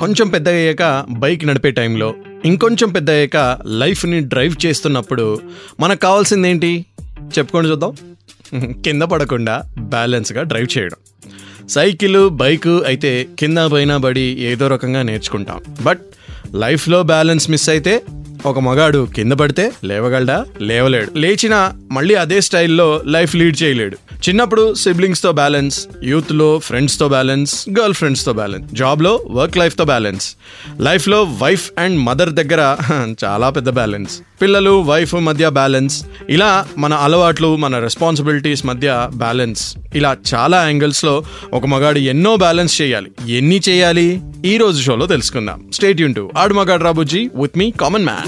కొంచెం పెద్ద అయ్యాక బైక్ నడిపే టైంలో ఇంకొంచెం పెద్ద అయ్యాక లైఫ్ని డ్రైవ్ చేస్తున్నప్పుడు మనకు కావాల్సింది ఏంటి చెప్పుకోండి చూద్దాం. కింద పడకుండా బ్యాలెన్స్గా డ్రైవ్ చేయడం. సైకిల్ బైక్ అయితే కింద పైన పడి ఏదో రకంగా నేర్చుకుంటాం. బట్ లైఫ్లో బ్యాలెన్స్ మిస్ అయితే ఒక మగాడు కింద పడితే లేవగలడా? లేవలేడు. లేచినా మళ్ళీ అదే స్టైల్లో లైఫ్ లీడ్ చేయలేడు. చిన్నప్పుడు సిబ్లింగ్స్తో బ్యాలెన్స్ యూత్లో ఫ్రెండ్స్తో బ్యాలెన్స్ గర్ల్ ఫ్రెండ్స్తో బ్యాలెన్స్ జాబ్లో వర్క్ లైఫ్తో బ్యాలెన్స్. లైఫ్లో వైఫ్ అండ్ మదర్ దగ్గర చాలా పెద్ద బ్యాలెన్స్. పిల్లలు వైఫ్ మధ్య బ్యాలెన్స్. ఇలా మన అలవాట్లు మన రెస్పాన్సిబిలిటీస్ మధ్య బ్యాలెన్స్. ఇలా చాలా యాంగిల్స్లో ఒక మగాడు ఎన్నో బ్యాలెన్స్ చేయాలి. ఎన్ని చేయాలి? ఈ రోజు షోలో తెలుసుకుందాం. స్టేట్ యూన్ టు ఆడు మగాడు రాబుజీ విత్ మీ కామన్ మ్యాన్.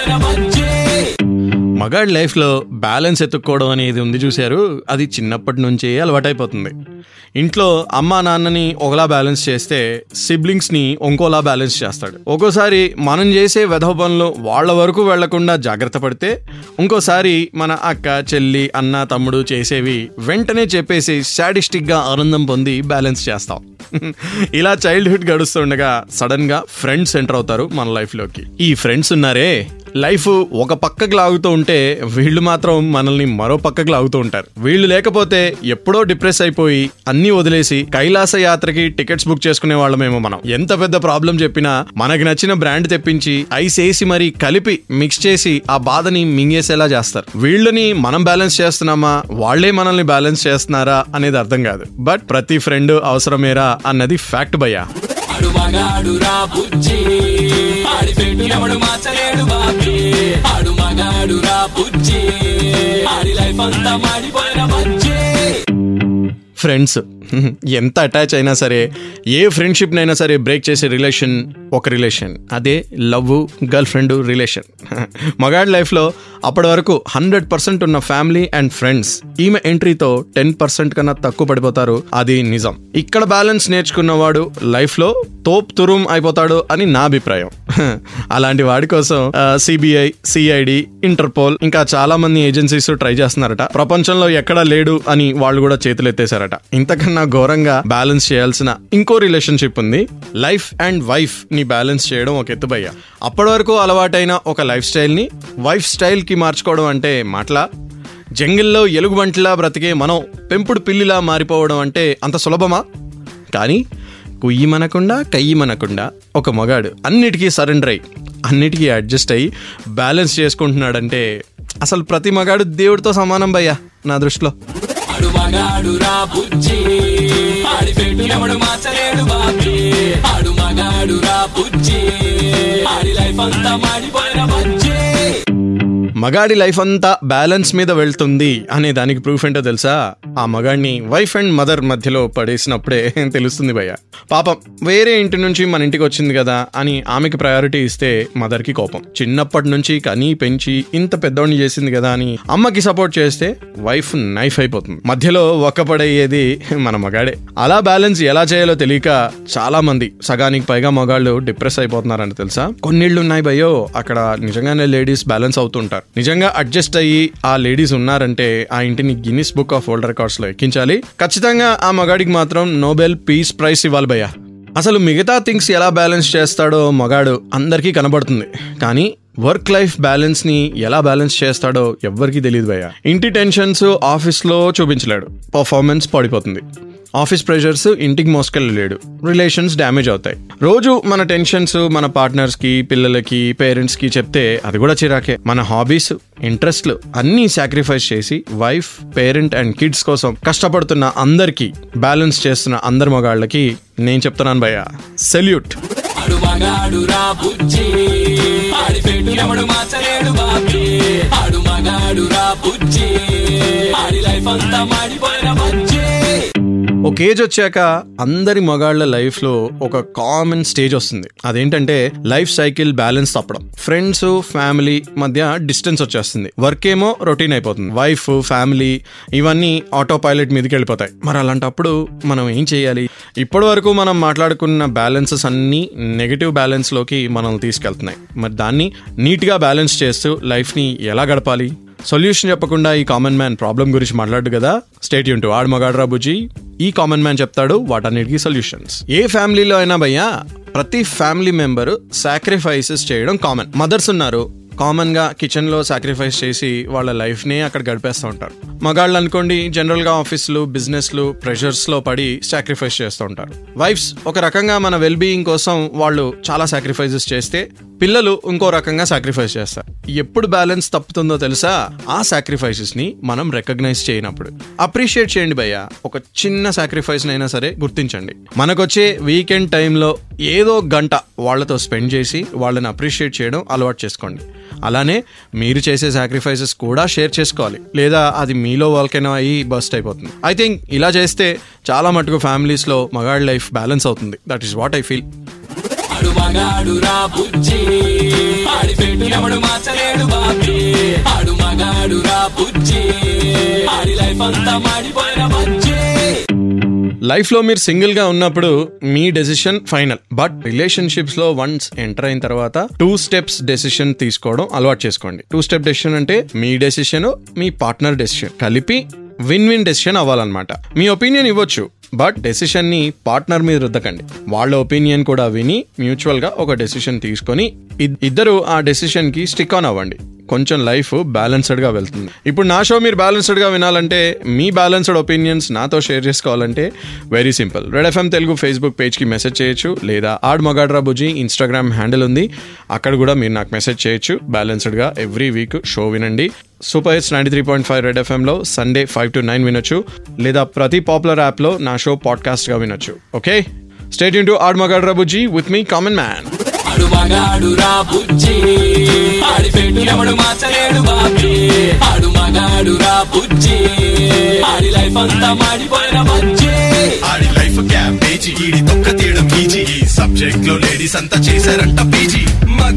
మగాడి లైఫ్లో బ్యాలెన్స్ ఎత్తుక్కోవడం అనేది ఉంది చూశారు. అది చిన్నప్పటి నుంచే అలవాటైపోతుంది. ఇంట్లో అమ్మా నాన్నని ఒకలా బ్యాలెన్స్ చేస్తే సిబ్లింగ్స్ని ఇంకోలా బ్యాలెన్స్ చేస్తాడు. ఒక్కోసారి మనం చేసే వెధవ పనులు వాళ్ళ వరకు వెళ్ళకుండా జాగ్రత్త పడితే ఇంకోసారి మన అక్క చెల్లి అన్న తమ్ముడు చేసేవి వెంటనే చెప్పేసి సాడిస్టిక్గా ఆనందం పొంది బ్యాలెన్స్ చేస్తాం. ఇలా చైల్డ్హుడ్ గడుస్తుండగా సడన్గా ఫ్రెండ్స్ ఎంటర్ అవుతారు మన లైఫ్లోకి. ఈ ఫ్రెండ్స్ ఉన్నారే లైఫ్ ఒక పక్కకు లాగుతూ ఉంటే వీళ్ళు మాత్రం మనల్ని మరో పక్కకు లాగుతూ ఉంటారు. వీళ్ళు లేకపోతే ఎప్పుడో డిప్రెస్ అయిపోయి అన్ని వదిలేసి కైలాస యాత్రకి టికెట్స్ బుక్ చేసుకునే వాళ్ళమేమో మనం. ఎంత పెద్ద ప్రాబ్లం చెప్పినా మనకి నచ్చిన బ్రాండ్ తెప్పించి ఐస్ వేసి మరి కలిపి మిక్స్ చేసి ఆ బాధని మింగేసేలా చేస్తారు. వీళ్ళని మనం బ్యాలెన్స్ చేస్తున్నామా? వాళ్ళే మనల్ని బ్యాలెన్స్ చేస్తున్నారా అనేది అర్థం కాదు. బట్ ప్రతి ఫ్రెండ్ అవసరమేరా అన్నది ఫ్యాక్ట్ భయ్యా. ఆడు మగాడు రా బుజ్జి. ఆడి పెట్టు ఎవడు మార్చలేడు ఫ్రెండ్స్ ఎంత అటాచ్ అయినా సరే ఏ ఫ్రెండ్షిప్నైనా సరే బ్రేక్ చేసే రిలేషన్ ఒక రిలేషన్ అదే లవ్ గర్ల్ ఫ్రెండ్ రిలేషన్ మగాడి లైఫ్లో అప్పటి వరకు హండ్రెడ్ పర్సెంట్ ఉన్న ఫ్యామిలీ అండ్ ఫ్రెండ్స్ ఈమె ఎంట్రీతో టెన్ పర్సెంట్ కన్నా తక్కువ పడిపోతారు. అది నిజం. ఇక్కడ బ్యాలెన్స్ నేర్చుకున్నవాడు లైఫ్లో తోప్ తురుం అయిపోతాడు అని నా అభిప్రాయం. అలాంటి వాడి కోసం సిబిఐ సిఐడి ఇంటర్పోల్ ఇంకా చాలా మంది ఏజెన్సీస్ ట్రై చేస్తున్నారట. ప్రపంచంలో ఎక్కడా లేడు అని వాళ్ళు కూడా చేతులెత్తేశారట. ఇంతకన్నా ఘోరంగా బ్యాలెన్స్ చేయాల్సిన ఇంకో రిలేషన్షిప్ ఉంది. లైఫ్ అండ్ వైఫ్ని బ్యాలెన్స్ చేయడం ఒక ఎత్తుబయ్య అప్పటి వరకు అలవాటైన ఒక లైఫ్ స్టైల్ని వైఫ్ స్టైల్ పిల్లికి మార్చుకోవడం అంటే మాటలా? జంగిల్లో ఎలుగుబంటిలా బ్రతికే మనం పెంపుడు పిల్లిలా మారిపోవడం అంటే అంత సులభమా? కానీ కుయ్యి మనకుండా కయ్యి మనకుండా ఒక మగాడు అన్నిటికీ సరెండర్ అయ్యి అన్నిటికీ అడ్జస్ట్ అయ్యి బ్యాలెన్స్ చేసుకుంటున్నాడంటే అసలు ప్రతి మగాడు దేవుడితో సమానం భయ్యా నా దృష్టిలో. ఆడి లైఫ్ అంతా మాడిపోయిన మగాడి లైఫ్ అంతా బ్యాలెన్స్ మీద వెళ్తుంది అనే దానికి ప్రూఫ్ ఏంటో తెలుసా? ఆ మగాడిని వైఫ్ అండ్ మదర్ మధ్యలో పడేసినప్పుడే తెలుస్తుంది భయ్య. పాపం వేరే ఇంటి నుంచి మన ఇంటికి వచ్చింది కదా అని ఆమెకి ప్రయారిటీ ఇస్తే మదర్కి కోపం. చిన్నప్పటి నుంచి కనీ పెంచి ఇంత పెద్దోడిని చేసింది కదా అని అమ్మకి సపోర్ట్ చేస్తే వైఫ్ నైఫ్ అయిపోతుంది. మధ్యలో ఒక్కపడయ్యేది మన మగాడే. అలా బ్యాలెన్స్ ఎలా చేయాలో తెలియక చాలా మంది సగానికి పైగా మగాళ్ళు డిప్రెస్ అయిపోతున్నారంట తెలుసా? కొన్నిళ్ళు ఉన్నాయి భయ్యో అక్కడ నిజంగానే లేడీస్ బ్యాలెన్స్ అవుతుంటారు. నిజంగా అడ్జస్ట్ అయ్యి ఆ లేడీస్ ఉన్నారంటే ఆ ఇంటిని గిన్నిస్ బుక్ ఆఫ్ వరల్డ్ రికార్డ్స్లో ఎక్కించాలి. ఖచ్చితంగా ఆ మగాడికి మాత్రం నోబెల్ పీస్ ప్రైజ్ ఇవ్వాలి భయ్య. అసలు మిగతా థింగ్స్ ఎలా బ్యాలెన్స్ చేస్తాడో మగాడు అందరికీ కనబడుతుంది. కానీ వర్క్ లైఫ్ బ్యాలెన్స్ని ఎలా బ్యాలెన్స్ చేస్తాడో ఎవ్వరికి తెలియదు భయ్య. ఇంటి టెన్షన్స్ ఆఫీస్లో చూపించలేడు. పర్ఫార్మెన్స్ పడిపోతుంది. ఆఫీస్ ప్రెషర్స్ ఇంటికి మోసుకెళ్ళలేడు రిలేషన్స్ డ్యామేజ్ అవుతాయి. రోజు మన టెన్షన్స్ మన పార్ట్నర్స్కి పిల్లలకి పేరెంట్స్కి చెప్తే అది కూడా చిరాకే. మన హాబీస్ ఇంట్రెస్ట్లు అన్నీ సాక్రిఫైస్ చేసి వైఫ్ పేరెంట్ అండ్ కిడ్స్ కోసం కష్టపడుతున్న అందరికీ బ్యాలెన్స్ చేస్తున్న అందరి మగాళ్ళకి నేను చెప్తున్నాను భయ్య. సెల్యూట్. ఆడి లైఫ్ అంతా మాడిపోయిన ఒక ఏజ్ వచ్చాక అందరి మగాళ్ళ లైఫ్లో ఒక కామన్ స్టేజ్ వస్తుంది. అదేంటంటే లైఫ్ సైకిల్ బ్యాలెన్స్ తప్పడం. ఫ్రెండ్స్ ఫ్యామిలీ మధ్య డిస్టెన్స్ వచ్చేస్తుంది. వర్క్ ఏమో రొటీన్ అయిపోతుంది. వైఫ్ ఫ్యామిలీ ఇవన్నీ ఆటో పైలట్ మీదకి వెళ్ళిపోతాయి. మరి అలాంటప్పుడు మనం ఏం చేయాలి? ఇప్పటి వరకు మనం మాట్లాడుకున్న బ్యాలెన్సెస్ అన్ని నెగటివ్ బ్యాలెన్స్లోకి మనల్ని తీసుకెళ్తున్నాయి. మరి దాన్ని నీట్గా బ్యాలెన్స్ చేస్తూ లైఫ్ని ఎలా గడపాలి? సొల్యూషన్ చెప్పకుండా ఈ కామన్ మ్యాన్ ప్రాబ్లం గురించి మాట్లాడు కదా. స్టేట్ యూన్ టు ఆడు మగాడ్రా బుజీ ఈ కామన్ మ్యాన్ చెప్తాడు వాటన్నిటికీ సొల్యూషన్స్. ఏ ఫ్యామిలీలో అయినా భయ్యా ప్రతి ఫ్యామిలీ మెంబర్ సాక్రిఫైసెస్ చేయడం కామన్. మదర్స్ ఉన్నారు కామన్గా కిచెన్లో సాక్రిఫైస్ చేసి వాళ్ళ లైఫ్ని అక్కడ గడిపేస్తూ ఉంటారు. మగాళ్ళు అనుకోండి జనరల్గా ఆఫీసులు బిజినెస్లు ప్రెషర్స్లో పడి సాక్రిఫైస్ చేస్తూ ఉంటారు. వైఫ్స్ ఒక రకంగా మన వెల్ బీయింగ్ కోసం వాళ్ళు చాలా సాక్రిఫైజెస్ చేస్తే పిల్లలు ఇంకో రకంగా సాక్రిఫైస్ చేస్తారు. ఎప్పుడు బ్యాలెన్స్ తప్పుతుందో తెలుసా? ఆ సాక్రిఫైసెస్ని మనం రికగ్నైజ్ చేయనప్పుడు. అప్రిషియేట్ చేయండి భయ్య. ఒక చిన్న సాక్రిఫైస్ అయినా సరే గుర్తించండి. మనకొచ్చే వీకెండ్ టైంలో ఏదో గంట వాళ్ళతో స్పెండ్ చేసి వాళ్ళని అప్రిషియేట్ చేయడం అలవాటు చేసుకోండి. అలానే మీరు చేసే సాక్రిఫైసెస్ కూడా షేర్ చేసుకోవాలి. లేదా అది మీలో వాళ్ళకైనా అయ్యి బస్ట్ అయిపోతుంది. ఐ థింక్ ఇలా చేస్తే చాలా మటుకు ఫ్యామిలీస్లో మగాడి లైఫ్ బ్యాలెన్స్ అవుతుంది. That is what I feel ఆడు మగాడు రా బుజ్జి. ఆడి పెట్టు ఎవడు మార్చలేడు బాబీ. ఆడు మగాడు రా బుజ్జి. ఆడి లైఫ్ అంతా మాడిపోయిన బుజ్జి. లైఫ్లో మీరు సింగిల్గా ఉన్నప్పుడు మీ డెసిషన్ ఫైనల్. బట్ రిలేషన్షిప్స్లో వన్స్ ఎంటర్ అయిన తర్వాత టూ స్టెప్స్ డెసిషన్ తీసుకోవడం అలవాటు చేసుకోండి. టూ స్టెప్ డెసిషన్ అంటే మీ డెసిషన్ మీ పార్ట్నర్ డెసిషన్ కలిపి విన్ విన్ డెసిషన్ అవ్వాలన్నమాట. మీ ఒపీనియన్ ఇవ్వచ్చు. బట్ డెసిషన్ని పార్ట్నర్ మీద రుద్దకండి. వాళ్ళ ఒపీనియన్ కూడా విని మ్యూచువల్గా ఒక డెసిషన్ తీసుకొని ఇద్దరు ఆ డెసిషన్కి స్టిక్ ఆన్ అవ్వండి. కొంచెం లైఫ్ బ్యాలెన్స్డ్గా వెళ్తుంది. ఇప్పుడు నా షో మీరు బ్యాలెన్స్డ్గా వినాలంటే మీ బ్యాలెన్స్డ్ ఒపీనియన్స్ నాతో షేర్ చేసుకోవాలంటే very simple. Red FM Telugu Facebook పేజ్కి message చేయొచ్చు లేదా ఆడ్ మగాడ్రా బుజీ ఇన్స్టాగ్రామ్ హ్యాండిల్ ఉంది. అక్కడ కూడా మీరు నాకు మెసేజ్ చేయొచ్చు. బ్యాలెన్స్డ్గా ఎవ్రీ వీక్ షో వినండి. Super hits ninety three point five red ఎఫ్ఎంలో Sunday five to nine వినొచ్చు. లేదా ప్రతి పాపులర్ యాప్లో నా షో పాడ్కాస్ట్గా వినొచ్చు. Okay state into add మగాడ్రా బుజీ with me common man రా బుజ్జి. రా బుజ్జి. ఆడి లైఫ్ అంతా మాడిపోయిన బజ్జి. ఆడి లైఫ్ క్యాబేజీ ఈడి తొక్క తీయడం ఈజీ. ఈ సబ్జెక్ట్లో లేడీస్ అంతా చేశారంట పీజీ.